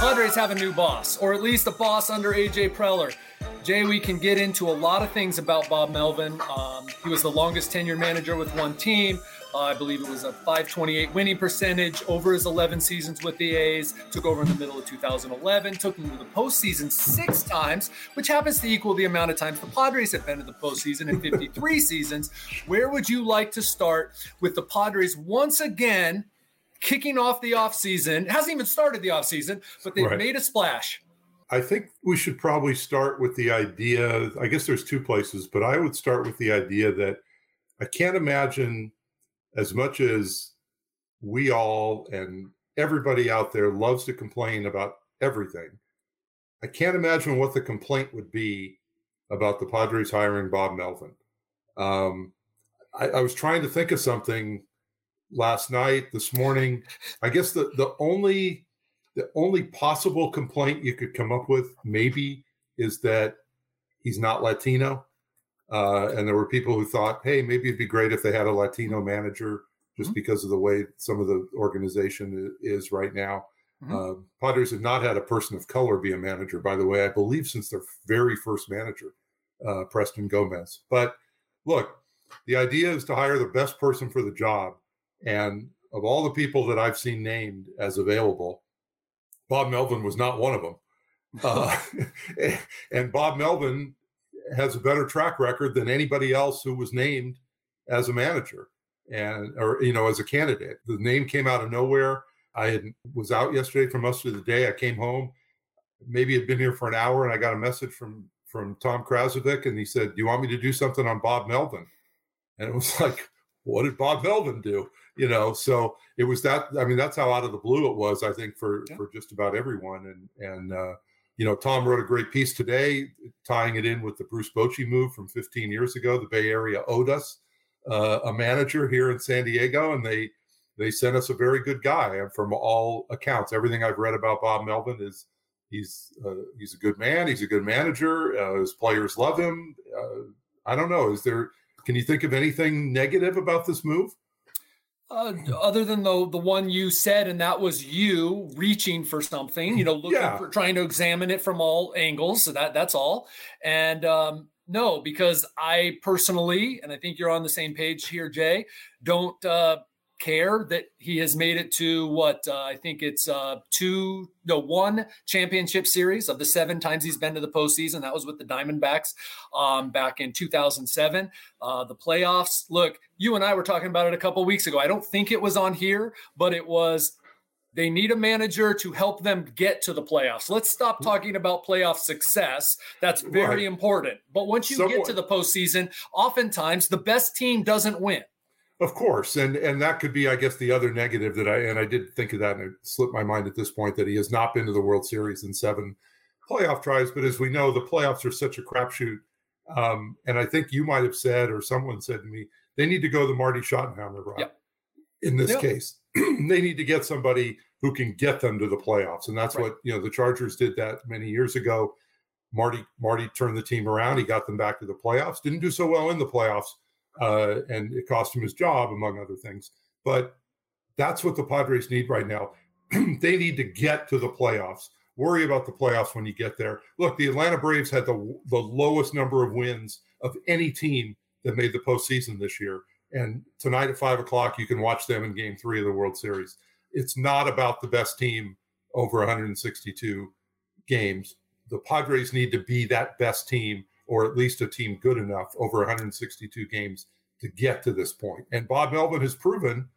Padres have a new boss, or at least a boss under AJ Preller. Jay, we can get into a lot of things about Bob Melvin. Um, he was the longest tenure manager with one team. Uh, I believe it was a 528 winning percentage over his 11 seasons with the A's. Took over in the middle of 2011. Took them to the postseason six times, which happens to equal the amount of times the Padres have been to the postseason in 53 seasons. Where would you like to start with the Padres once again kicking off the offseason? It hasn't even started the offseason, but they've right. made a splash. I think we should probably start with the idea. I guess there's two places, but I would start with the idea that I can't imagine as much as we all and everybody out there loves to complain about everything, I can't imagine what the complaint would be about the Padres hiring Bob Melvin. Um, I, I, was trying to think of something last night, this morning. I guess the the only the only possible complaint you could come up with maybe is that he's not Latino. Uh, and there were people who thought, hey, maybe it'd be great if they had a Latino manager just mm-hmm. because of the way some of the organization is right now. Mm-hmm. Uh, Padres have not had a person of color be a manager, by the way, I believe since their very first manager, uh, Preston Gomez. But look, the idea is to hire the best person for the job. And of all the people that I've seen named as available, Bob Melvin was not one of them. Uh, and Bob Melvin has a better track record than anybody else who was named as a manager and or you know as a candidate. The name came out of nowhere. I had, was out yesterday for most of the day. I came home, maybe had been here for an hour, and I got a message from from Tom Krasovic, and he said, "Do you want me to do something on Bob Melvin?" And it was like, "What did Bob Melvin do?" You know, so it was that. I mean, that's how out of the blue it was. I think for yeah. for just about everyone, and and uh, you know, Tom wrote a great piece today, tying it in with the Bruce Bochy move from 15 years ago. The Bay Area owed us uh, a manager here in San Diego, and they they sent us a very good guy. And from all accounts, everything I've read about Bob Melvin is he's uh, he's a good man. He's a good manager. Uh, his players love him. Uh, I don't know. Is there? Can you think of anything negative about this move? Uh, other than the the one you said, and that was you reaching for something, you know, looking yeah. for trying to examine it from all angles. So that that's all. And um, no, because I personally, and I think you're on the same page here, Jay, don't uh, care that he has made it to what uh, I think it's uh, two, no, one championship series of the seven times he's been to the postseason. That was with the Diamondbacks um, back in 2007. Uh, the playoffs. Look, you and I were talking about it a couple weeks ago. I don't think it was on here, but it was they need a manager to help them get to the playoffs. Let's stop talking about playoff success. That's very right. important. But once you get to the postseason, oftentimes the best team doesn't win. Of course, and and that could be, I guess, the other negative that I and I did think of that, and it slipped my mind at this point that he has not been to the World Series in seven playoff tries. But as we know, the playoffs are such a crapshoot. Um, and I think you might have said, or someone said to me, they need to go the Marty Schottenheimer route. Yep. In this yep. case, they need to get somebody who can get them to the playoffs, and that's right. what you know. The Chargers did that many years ago. Marty Marty turned the team around. He got them back to the playoffs. Didn't do so well in the playoffs uh, and it cost him his job, among other things. But that's what the Padres need right now. they need to get to the playoffs. Worry about the playoffs when you get there. Look, the Atlanta Braves had the the lowest number of wins of any team that made the postseason this year. And tonight at five o'clock, you can watch them in Game Three of the World Series. It's not about the best team over 162 games. The Padres need to be that best team or at least a team good enough over 162 games to get to this point. And Bob Melvin has proven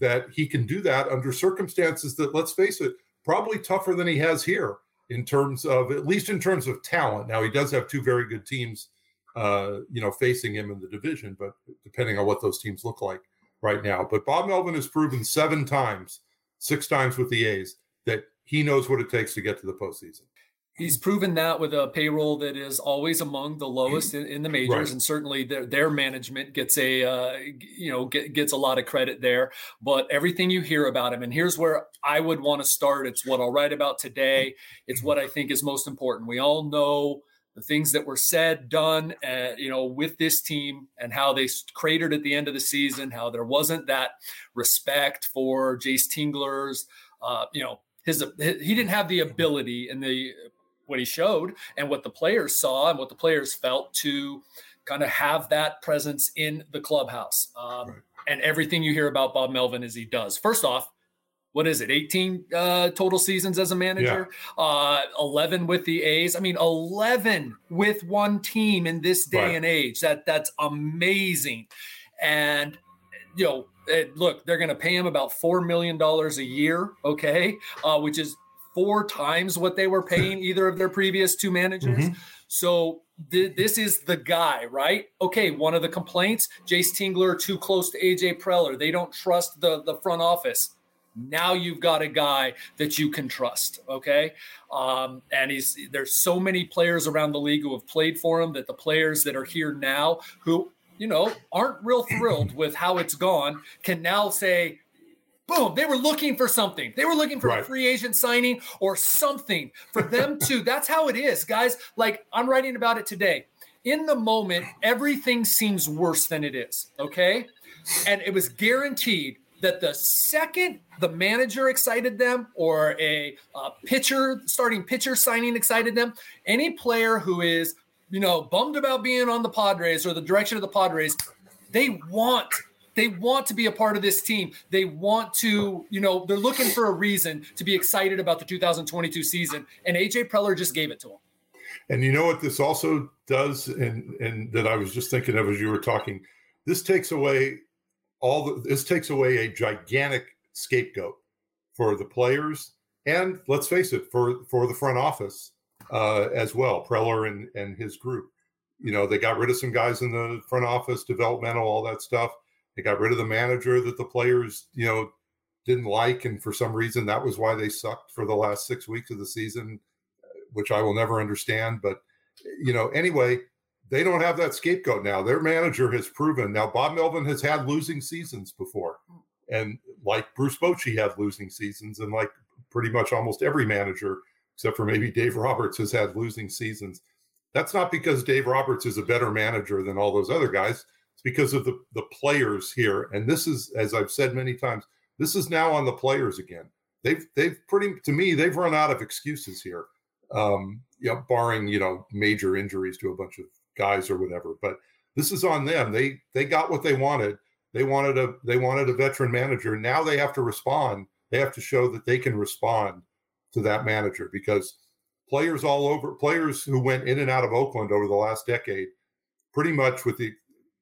that he can do that under circumstances that, let's face it, probably tougher than he has here in terms of, at least in terms of talent. Now, he does have two very good teams, uh, you know, facing him in the division, but depending on what those teams look like right now. But Bob Melvin has proven seven times, six times with the A's, that he knows what it takes to get to the postseason. He's proven that with a payroll that is always among the lowest in, in the majors, right. and certainly their, their management gets a uh, you know get, gets a lot of credit there. But everything you hear about him, and here's where I would want to start. It's what I'll write about today. It's what I think is most important. We all know the things that were said, done, uh, you know, with this team, and how they cratered at the end of the season. How there wasn't that respect for Jayce Tingler's, uh, you know his he didn't have the ability and the what he showed and what the players saw and what the players felt to kind of have that presence in the clubhouse. Um, right. And everything you hear about Bob Melvin is he does. First off, what is it 18 uh, total seasons as a manager yeah. uh, 11 with the a's i mean 11 with one team in this day right. and age that that's amazing and you know it, look they're going to pay him about four million dollars a year okay uh, which is four times what they were paying either of their previous two managers. Mm-hmm. so th- this is the guy right? Okay one of the complaints Jayce tingler too close to aj preller. They don't trust the the front office. Now you've got a guy that you can trust okay? Um, and he's there's so many players around the league who have played for him that the players that are here now who you know aren't real thrilled with how it's gone can now say boom they were looking for something. They were looking for right. a free agent signing or something for them to that's how it is guys. Like i'm writing about it today. In the moment everything seems worse than it is okay? And it was guaranteed that the second the manager excited them or a, a pitcher, starting pitcher signing excited them, any player who is, you know, bummed about being on the Padres or the direction of the Padres, they want they want to be a part of this team. They want to, you know, they're looking for a reason to be excited about the 2022 season. And AJ Preller just gave it to them. And you know what this also does, and and that I was just thinking of as you were talking, this takes away all the, this takes away a gigantic scapegoat for the players and let's face it for for the front office uh, as well preller and and his group you know they got rid of some guys in the front office developmental all that stuff they got rid of the manager that the players you know didn't like and for some reason that was why they sucked for the last six weeks of the season which i will never understand but you know anyway they don't have that scapegoat now. Their manager has proven. Now, Bob Melvin has had losing seasons before. And like Bruce Bochy had losing seasons, and like pretty much almost every manager, except for maybe Dave Roberts, has had losing seasons. That's not because Dave Roberts is a better manager than all those other guys. It's because of the, the players here. And this is, as I've said many times, this is now on the players again. They've they've pretty to me, they've run out of excuses here. Um, know, barring, you know, major injuries to a bunch of guys or whatever. But this is on them. They they got what they wanted. They wanted a they wanted a veteran manager. Now they have to respond. They have to show that they can respond to that manager because players all over players who went in and out of Oakland over the last decade pretty much with the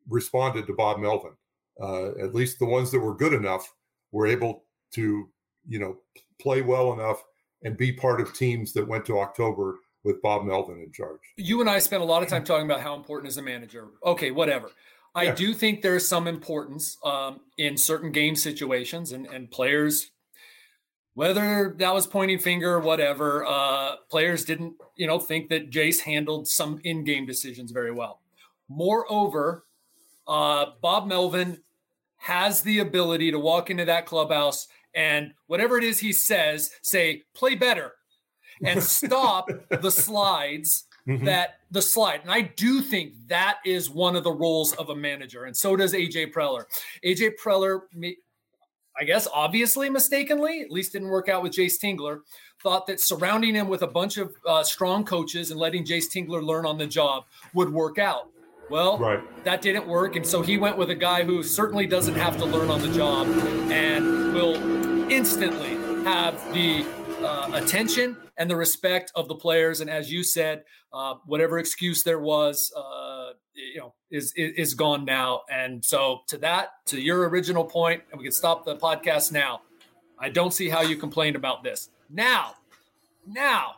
responded to Bob Melvin. Uh, at least the ones that were good enough were able to you know play well enough and be part of teams that went to October with Bob Melvin in charge. You and I spent a lot of time talking about how important is a manager. Okay, whatever. I yeah. do think there's some importance um, in certain game situations and, and players, whether that was pointing finger or whatever, uh, players didn't, you know, think that Jayce handled some in-game decisions very well. Moreover, uh, Bob Melvin has the ability to walk into that clubhouse and whatever it is he says, say, play better, and stop the slides mm-hmm. that the slide. And I do think that is one of the roles of a manager. And so does AJ Preller. AJ Preller, I guess, obviously mistakenly, at least didn't work out with Jayce Tingler, thought that surrounding him with a bunch of uh, strong coaches and letting Jayce Tingler learn on the job would work out. Well, right. that didn't work. And so he went with a guy who certainly doesn't have to learn on the job and will instantly have the uh, attention and the respect of the players. And as you said, uh, whatever excuse there was, uh, you know, is, is, is gone now. And so to that, to your original point, and we can stop the podcast now. I don't see how you complained about this. Now, now,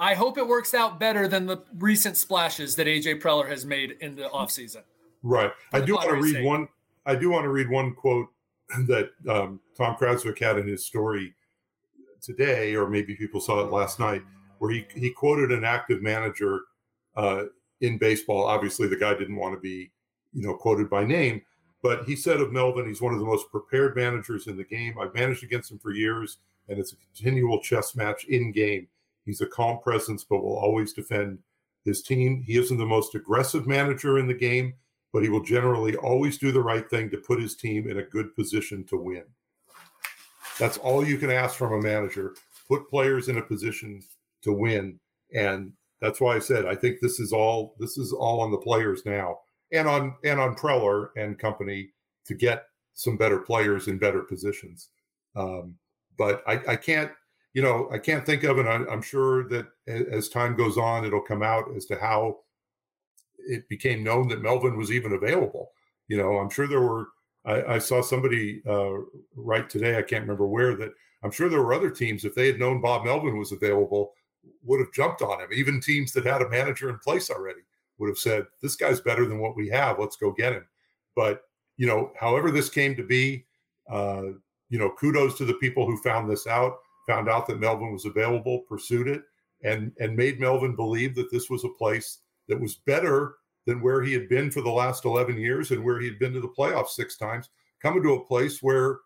I hope it works out better than the recent splashes that AJ Preller has made in the offseason. Right. I do want to read one. I do want to read one quote that um, Tom Krasovic had in his story today, or maybe people saw it last night, where he, he quoted an active manager uh, in baseball. Obviously, the guy didn't want to be, you know, quoted by name, but he said of Melvin, he's one of the most prepared managers in the game. I've managed against him for years, and it's a continual chess match in game. He's a calm presence, but will always defend his team. He isn't the most aggressive manager in the game, but he will generally always do the right thing to put his team in a good position to win. That's all you can ask from a manager. put players in a position to win. And that's why I said I think this is all this is all on the players now and on and on Preller and company to get some better players in better positions. Um, but I, I, can't, you know, I can't think of, and I, I'm sure that as time goes on, it'll come out as to how it became known that Melvin was even available. You know, I'm sure there were. I, I saw somebody uh, write today. I can't remember where that. I'm sure there were other teams if they had known Bob Melvin was available would have jumped on him. Even teams that had a manager in place already would have said, "This guy's better than what we have. Let's go get him." But you know, however this came to be, uh, you know, kudos to the people who found this out, found out that Melvin was available, pursued it, and and made Melvin believe that this was a place that was better than where he had been for the last 11 years and where he had been to the playoffs six times, coming to a place where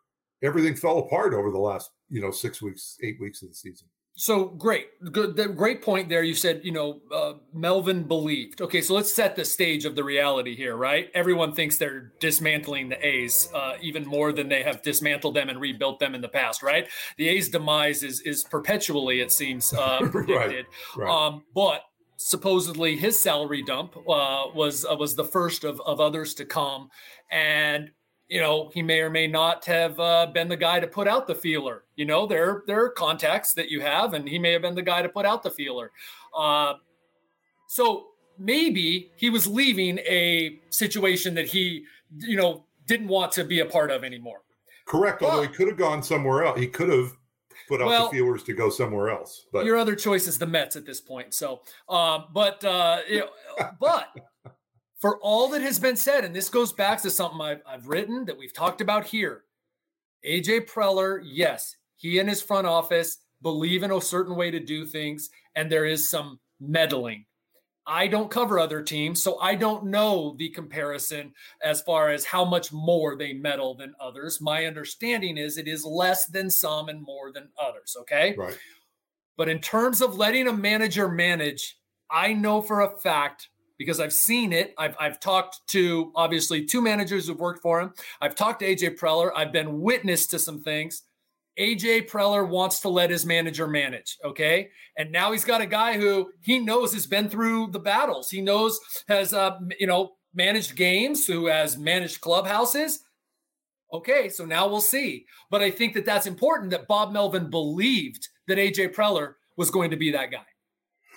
everything fell apart over the last, you know, six weeks, eight weeks of the season. So great, good, great point there. You said, you know, uh, Melvin believed. Okay, so let's set the stage of the reality here, right? Everyone thinks they're dismantling the A's uh, even more than they have dismantled them and rebuilt them in the past, right? The A's demise is is perpetually, it seems, uh, predicted. right, right. Um, but supposedly his salary dump uh, was uh, was the first of, of others to come, and you know, he may or may not have uh, been the guy to put out the feeler. You know, there there are contacts that you have, and he may have been the guy to put out the feeler. Uh, so maybe he was leaving a situation that he, you know, didn't want to be a part of anymore. Correct. But, Although he could have gone somewhere else. He could have put out well, the feelers to go somewhere else. But your other choice is the Mets at this point. So, um, but uh, you know, but for all that has been said, and this goes back to something I've, I've written that we've talked about here. AJ Preller, yes, he and his front office believe in a certain way to do things, and there is some meddling. I don't cover other teams, so I don't know the comparison as far as how much more they meddle than others. My understanding is it is less than some and more than others. Okay. Right. But in terms of letting a manager manage, I know for a fact because I've seen it. I've, I've talked to obviously two managers who've worked for him. I've talked to AJ Preller. I've been witness to some things. AJ Preller wants to let his manager manage. Okay. And now he's got a guy who he knows has been through the battles. He knows has, uh, you know, managed games, who has managed clubhouses. Okay. So now we'll see. But I think that that's important that Bob Melvin believed that AJ Preller was going to be that guy.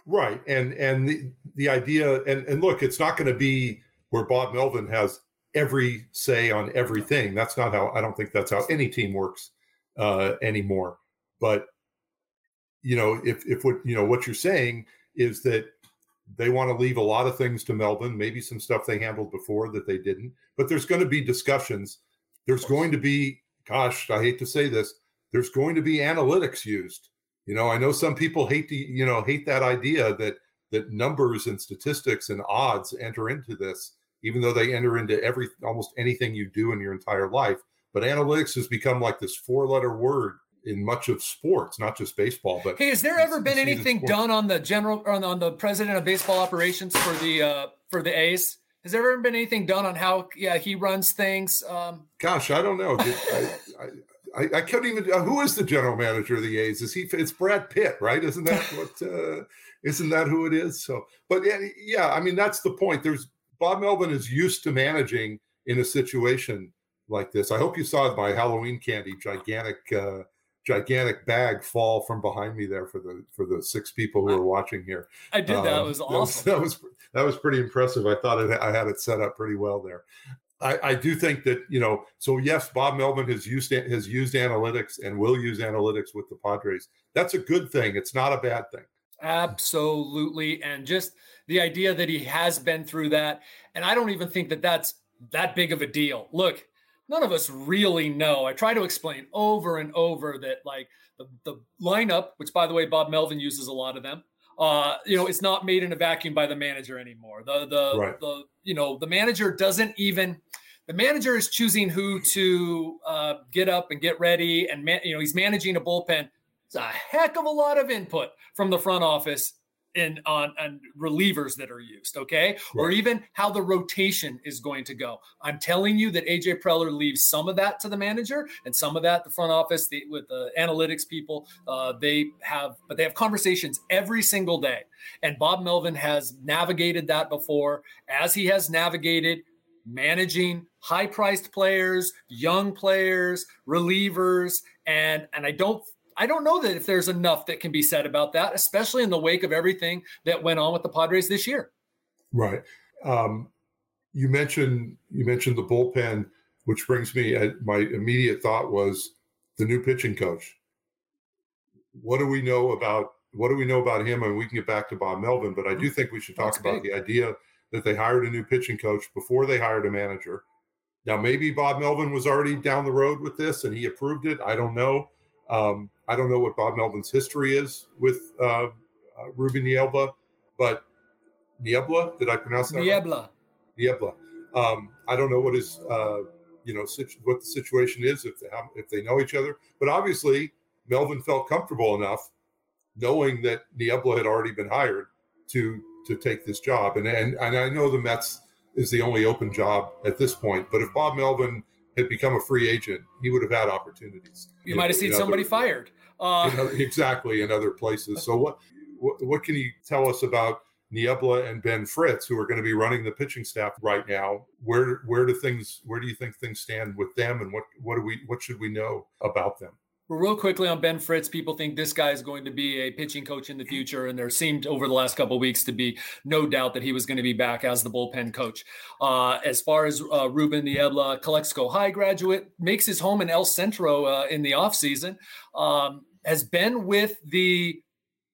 Right. And and the, the idea and, and look, it's not going to be where Bob Melvin has every say on everything. That's not how I don't think that's how any team works uh, anymore. But you know, if if what you know what you're saying is that they want to leave a lot of things to Melvin, maybe some stuff they handled before that they didn't. But there's going to be discussions. There's going to be, gosh, I hate to say this, there's going to be analytics used you know, I know some people hate to, you know, hate that idea that that numbers and statistics and odds enter into this, even though they enter into every almost anything you do in your entire life. But analytics has become like this four-letter word in much of sports, not just baseball. But hey, has there ever been anything done on the general on, on the president of baseball operations for the uh, for the A's? Has there ever been anything done on how yeah he runs things? Um, Gosh, I don't know. I, I, I, I couldn't even. Uh, who is the general manager of the A's? Is he? It's Brad Pitt, right? Isn't that what? Uh, isn't that who it is? So, but yeah, yeah. I mean, that's the point. There's Bob Melvin is used to managing in a situation like this. I hope you saw my Halloween candy gigantic, uh, gigantic bag fall from behind me there for the for the six people who are watching here. I did. that um, was awesome. That was, that was that was pretty impressive. I thought it, I had it set up pretty well there. I, I, do think that you know. So yes, Bob Melvin has used has used analytics and will use analytics with the Padres. That's a good thing. It's not a bad thing. Absolutely, and just the idea that he has been through that, and I don't even think that that's that big of a deal. Look, none of us really know. I try to explain over and over that like the, the lineup, which by the way, Bob Melvin uses a lot of them. Uh, you know, it's not made in a vacuum by the manager anymore. The the right. the you know the manager doesn't even the manager is choosing who to uh, get up and get ready, and man, you know he's managing a bullpen. It's a heck of a lot of input from the front office in on, on relievers that are used, okay? Right. Or even how the rotation is going to go. I'm telling you that AJ Preller leaves some of that to the manager and some of that the front office the, with the analytics people. Uh, they have, but they have conversations every single day. And Bob Melvin has navigated that before, as he has navigated managing high-priced players, young players, relievers, and and I don't I don't know that if there's enough that can be said about that, especially in the wake of everything that went on with the Padres this year. Right. Um, you mentioned you mentioned the bullpen, which brings me. Uh, my immediate thought was the new pitching coach. What do we know about what do we know about him? And we can get back to Bob Melvin, but I do think we should talk That's about big. the idea that they hired a new pitching coach before they hired a manager. Now, maybe Bob Melvin was already down the road with this and he approved it. I don't know. Um, I don't know what Bob Melvin's history is with uh, uh, Ruben Niebla, but Niebla, did I pronounce that? Niebla. Right? Niebla. Um, I don't know what his, uh, you know, situ- what the situation is if they have, if they know each other. But obviously, Melvin felt comfortable enough knowing that Niebla had already been hired to to take this job. And and and I know the Mets is the only open job at this point. But if Bob Melvin had become a free agent, he would have had opportunities. You might have seen somebody fired. Uh, in other, exactly in other places. So what, what what can you tell us about Niebla and Ben Fritz, who are going to be running the pitching staff right now? Where where do things where do you think things stand with them, and what what do we what should we know about them? Real quickly on Ben Fritz, people think this guy is going to be a pitching coach in the future, and there seemed over the last couple weeks to be no doubt that he was going to be back as the bullpen coach. Uh, as far as uh, Ruben Niebla, Calexico High graduate, makes his home in El Centro uh, in the offseason, um, has been with the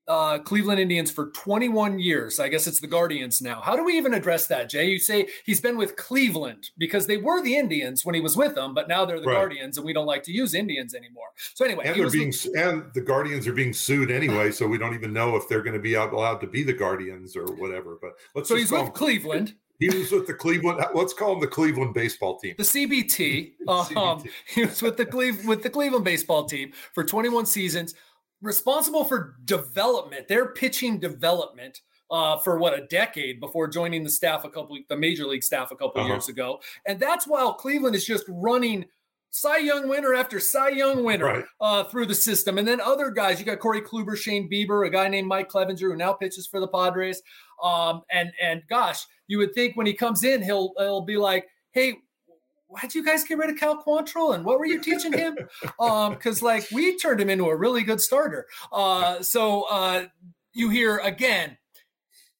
uh, Cleveland Indians for 21 years. I guess it's the Guardians now. How do we even address that, Jay? You say he's been with Cleveland because they were the Indians when he was with them, but now they're the right. Guardians, and we don't like to use Indians anymore. So anyway, and they're being with- and the Guardians are being sued anyway, so we don't even know if they're going to be allowed to be the Guardians or whatever. But let's so he's with him. Cleveland. He was with the Cleveland. Let's call him the Cleveland baseball team. The CBT. CBT. Um, he was with the Cleve with the Cleveland baseball team for 21 seasons responsible for development, they're pitching development uh, for what a decade before joining the staff a couple, the major league staff a couple uh-huh. years ago, and that's while Cleveland is just running. Cy Young winner after Cy Young winner right. uh, through the system. And then other guys, you got Corey Kluber, Shane Bieber, a guy named Mike Clevinger who now pitches for the Padres. Um, and and gosh, you would think when he comes in, he'll he'll be like, hey, why'd you guys get rid of Cal Quantrill and what were you teaching him? um, because like we turned him into a really good starter. Uh, so uh, you hear again,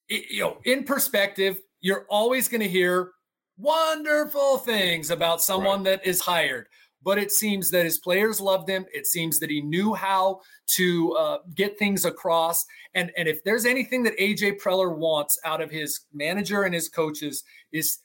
it, you know, in perspective, you're always going to hear wonderful things about someone right. that is hired. But it seems that his players loved him. It seems that he knew how to uh, get things across. And, and if there's anything that AJ Preller wants out of his manager and his coaches, is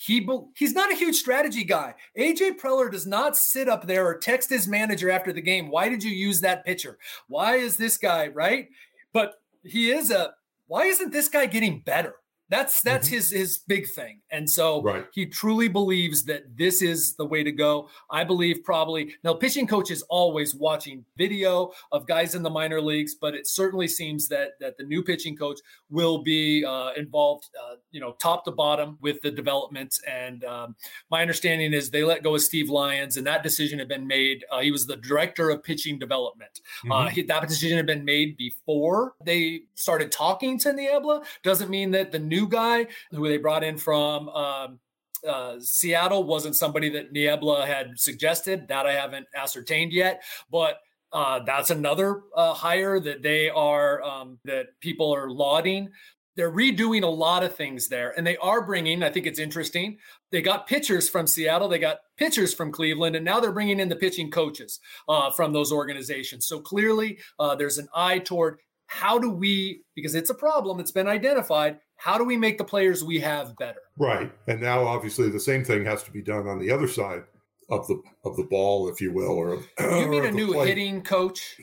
he he's not a huge strategy guy. AJ Preller does not sit up there or text his manager after the game. Why did you use that pitcher? Why is this guy right? But he is a. Why isn't this guy getting better? That's that's mm-hmm. his his big thing. And so right. he truly believes that this is the way to go. I believe probably now pitching coach is always watching video of guys in the minor leagues, but it certainly seems that that the new pitching coach will be uh, involved, uh, you know, top to bottom with the development. And um, my understanding is they let go of Steve Lyons, and that decision had been made. Uh, he was the director of pitching development. Uh, mm-hmm. He, that decision had been made before they started talking to Niebla. Doesn't mean that the new new guy who they brought in from um, uh, Seattle wasn't somebody that Niebla had suggested. That I haven't ascertained yet, but uh, that's another uh, hire that they are um, that people are lauding. They're redoing a lot of things there, and they are bringing. I think it's interesting. They got pitchers from Seattle, they got pitchers from Cleveland, and now they're bringing in the pitching coaches uh, from those organizations. So clearly, uh, there's an eye toward how do we because it's a problem it's been identified how do we make the players we have better? Right and now obviously the same thing has to be done on the other side of the of the ball if you will or you mean a new play. hitting coach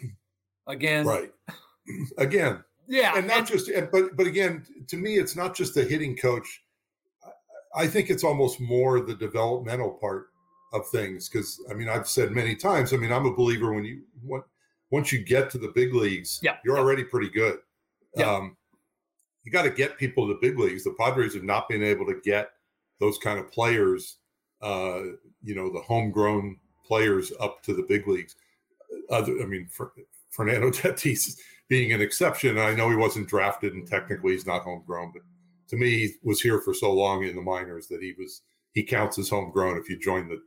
again? Right. Again. Yeah and not and, just but but again to me it's not just the hitting coach. I think it's almost more the developmental part of things because i mean i've said many times i mean i'm a believer when you want once you get to the big leagues, yeah. you're already pretty good. Yeah. Um, you got to get people to the big leagues. The Padres have not been able to get those kind of players, uh, you know, the homegrown players up to the big leagues. Other, I mean, for, Fernando Tatis being an exception. I know he wasn't drafted and technically he's not homegrown, but to me, he was here for so long in the minors that he was he counts as homegrown if you join the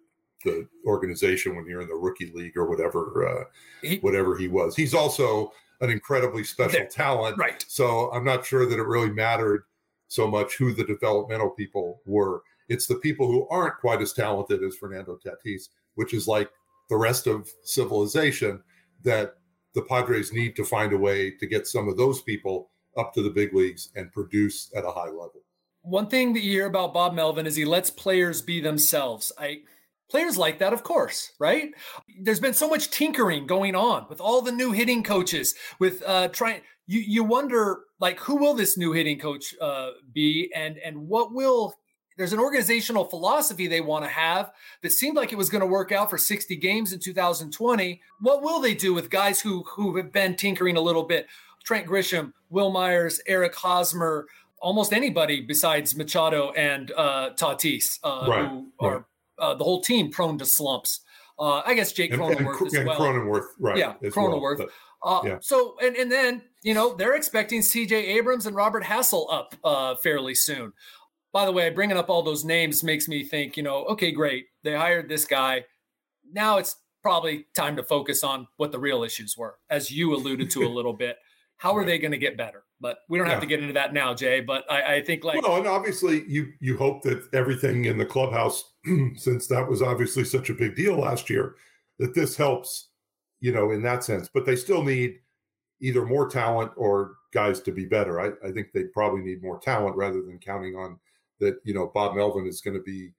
the organization when you're in the rookie league or whatever uh, he, whatever he was. He's also an incredibly special there, talent, right? So I'm not sure that it really mattered so much who the developmental people were. It's the people who aren't quite as talented as Fernando Tatis, which is like the rest of civilization that the Padres need to find a way to get some of those people up to the big leagues and produce at a high level. One thing that you hear about Bob Melvin is he lets players be themselves. I players like that, of course, right? There's been so much tinkering going on with all the new hitting coaches, with uh trying you you wonder like who will this new hitting coach uh be and and what will there's an organizational philosophy they want to have that seemed like it was going to work out for 60 games in 2020. What will they do with guys who who have been tinkering a little bit? Trent Grisham, Wil Myers, Eric Hosmer, almost anybody besides Machado and uh, Tatis, uh, right, who right. are uh, the whole team prone to slumps. Uh, I guess Jake Cronenworth and, and, as well. Cronenworth, right? Yeah, Cronenworth. Well, uh, yeah. So and and then you know they're expecting C.J. Abrams and Robert Hassell up uh, fairly soon by the way, bringing up all those names makes me think, you know, okay, great. They hired this guy. Now it's probably time to focus on what the real issues were, as you alluded to a little bit. How are they going to get better? But we don't have to get into that now, Jay. But I, I think like well, and obviously you you hope that everything in the clubhouse, since that was obviously such a big deal last year, that this helps, you know, in that sense. But they still need either more talent or guys to be better. I, I think they probably need more talent rather than counting on that you know Bob Melvin is going to be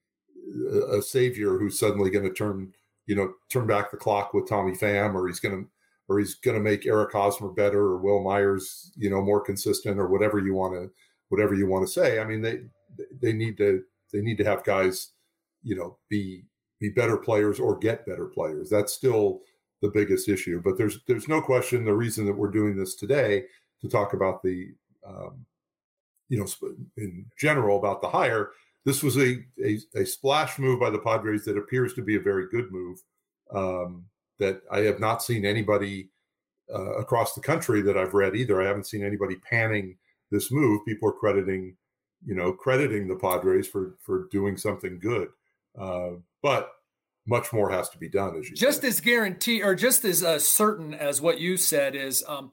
a, savior who's suddenly going to turn you know turn back the clock with Tommy Pham, or he's going to or he's going to make Eric Hosmer better, or Wil Myers you know more consistent, or whatever you want to whatever you want to say. I mean they they need to they need to have guys you know be be better players or get better players. That's still the biggest issue. But there's there's no question the reason that we're doing this today to talk about the um, you know, in general about the hire. This was a, a, a splash move by the Padres that appears to be a very good move. Um, that I have not seen anybody uh, across the country that I've read either. I haven't seen anybody panning this move. People are crediting, you know, crediting the Padres for for doing something good. Uh, but much more has to be done, as you just said. as guarantee or just as uh, certain as what you said is. Um,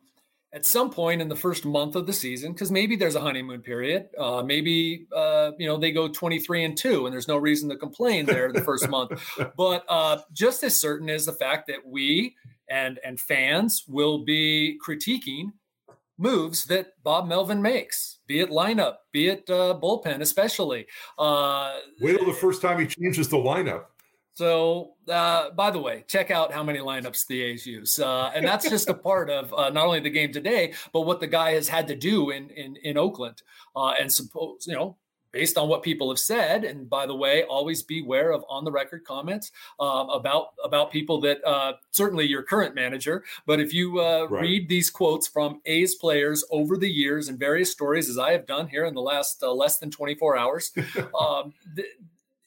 at some point in the first month of the season, because maybe there's a honeymoon period, uh, maybe uh, you know they go 23 and two, and there's no reason to complain there the first month. But uh, just as certain is the fact that we and and fans will be critiquing moves that Bob Melvin makes, be it lineup, be it uh, bullpen, especially. Uh, Wait till the first time he changes the lineup. So, uh, by the way, check out how many lineups the A's use, uh, and that's just a part of uh, not only the game today, but what the guy has had to do in in, in Oakland. Uh, and suppose you know, based on what people have said, and by the way, always beware of on the record comments um, about about people that uh, certainly your current manager. But if you uh, right. read these quotes from A's players over the years and various stories, as I have done here in the last less than 24 hours. Um, th-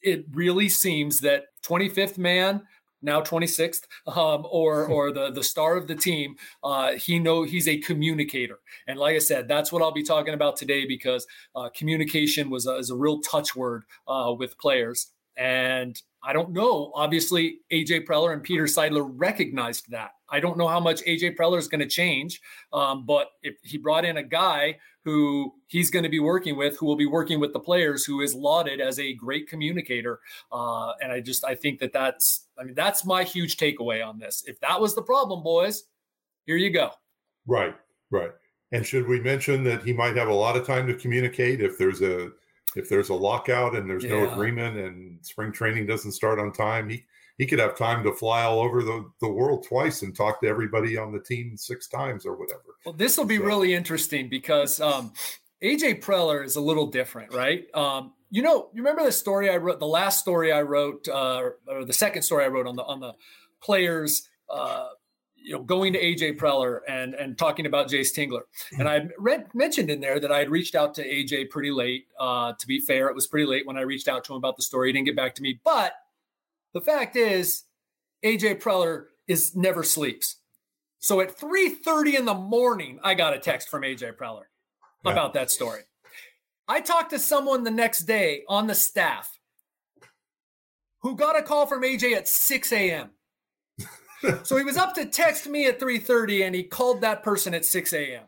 it really seems that 25th man now 26th um, or or the the star of the team uh, he know he's a communicator. And like i said that's what i'll be talking about today because uh, communication was a, is a real touch word uh, with players and I don't know. Obviously, AJ Preller and Peter Seidler recognized that. I don't know how much AJ Preller is going to change, um, but if he brought in a guy who he's going to be working with, who will be working with the players, who is lauded as a great communicator, uh, and I just I think that that's I mean that's my huge takeaway on this. If that was the problem, boys, here you go. Right, right. And should we mention that he might have a lot of time to communicate if there's a if there's a lockout and there's yeah. no agreement and spring training doesn't start on time, he he could have time to fly all over the, the world twice and talk to everybody on the team six times or whatever. Well, this will be so. really interesting because um, AJ Preller is a little different, right? Um, you know, you remember the story I wrote, the last story I wrote, uh, or the second story I wrote on the on the players. Uh, you know, going to AJ Preller and and talking about Jayce Tingler, and I read mentioned in there that I had reached out to AJ pretty late. Uh, to be fair, it was pretty late when I reached out to him about the story. He didn't get back to me, but the fact is, AJ Preller is never sleeps. So at 3:30 in the morning, I got a text from AJ Preller yeah. about that story. I talked to someone the next day on the staff who got a call from AJ at 6 a.m. so he was up to text me at 3:30 and he called that person at 6 a.m.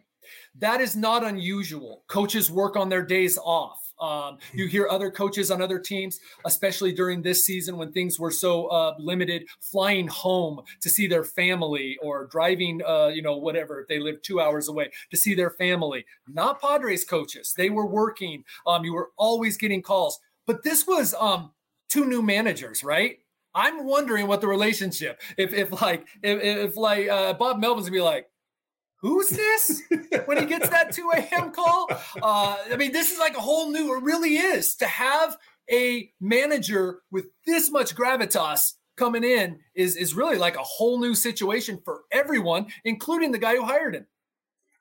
That is not unusual. Coaches work on their days off. Um, you hear other coaches on other teams, especially during this season when things were so uh, limited, flying home to see their family or driving, uh, you know, whatever, if they live two hours away to see their family. Not Padres coaches. They were working. Um, you were always getting calls. But this was um, two new managers, right? I'm wondering what the relationship, if if like if, if like uh, Bob Melvin's gonna be like, who's this when he gets that 2 a.m. call? Uh, I mean, this is like a whole new, it really is to have a manager with this much gravitas coming in is is really like a whole new situation for everyone, including the guy who hired him.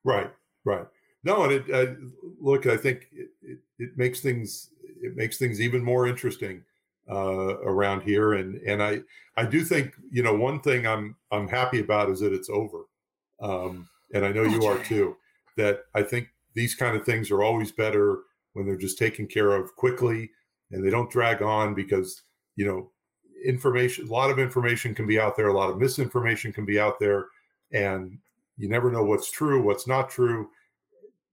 Right, right. No, and it uh, look, I think it, it, it, makes things it makes things even more interesting uh, around here, and and I I do think you know one thing I'm I'm happy about is that it's over. Um, and I know you are too, that I think these kind of things are always better when they're just taken care of quickly and they don't drag on because, you know, information, a lot of information can be out there, a lot of misinformation can be out there, and you never know what's true, what's not true.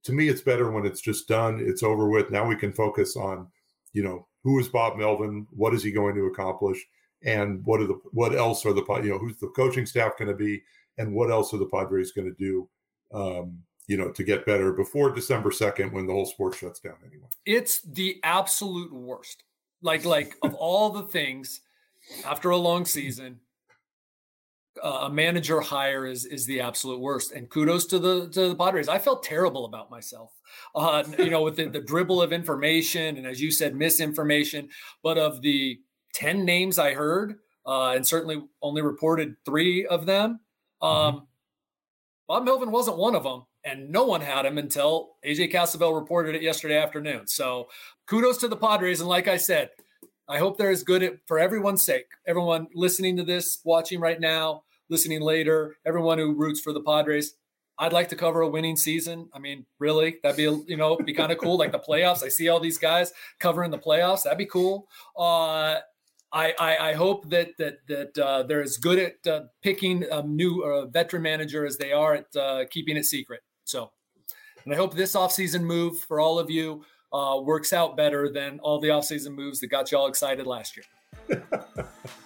To me, it's better when it's just done, it's over with. Now we can focus on, you know, who is Bob Melvin? What is he going to accomplish? And what are the what else are the you know who's the coaching staff going to be? and what else are the Padres going to do, um, you know, to get better before December second when the whole sport shuts down anyway? It's the absolute worst. Like, like of all the things after a long season, uh, a manager hire is is the absolute worst. And kudos to the to the Padres. I felt terrible about myself, uh, you know, with the, the dribble of information and as you said, misinformation. But of the ten names I heard, uh, and certainly only reported three of them, Mm-hmm. Um, Bob Melvin wasn't one of them, and no one had him until AJ Cassavell reported it yesterday afternoon. So kudos to the Padres. And like I said, I hope they're as good at, for everyone's sake. Everyone listening to this, watching right now, listening later, everyone who roots for the Padres. I'd like to cover a winning season. I mean, really, that'd be you know be kind of cool. Like the playoffs, I see all these guys covering the playoffs. That'd be cool. Uh, I, I, I, hope that that that uh, they're as good at uh, picking a new uh, veteran manager as they are at uh, keeping it secret. So, and I hope this offseason move for all of you uh, works out better than all the offseason moves that got you all excited last year.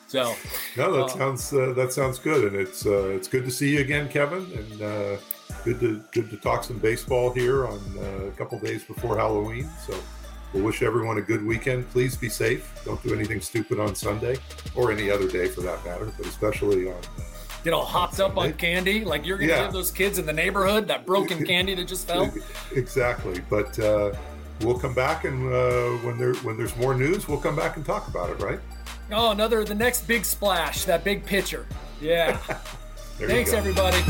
so, no, that uh, sounds that sounds good, and it's it's good to see you again, Kevin, and good to good to talk some baseball here on a couple days before Halloween. So. We'll wish everyone a good weekend. Please be safe. Don't do anything stupid on Sunday or any other day for that matter, but especially on. Uh, Get all hopped up on candy, like you're going to yeah. give those kids in the neighborhood that broken candy that just fell. Exactly, but uh, we'll come back and uh, when there when there's more news, we'll come back and talk about it. Right? Oh, another the next big splash, that big pitcher. Yeah. Thanks, everybody.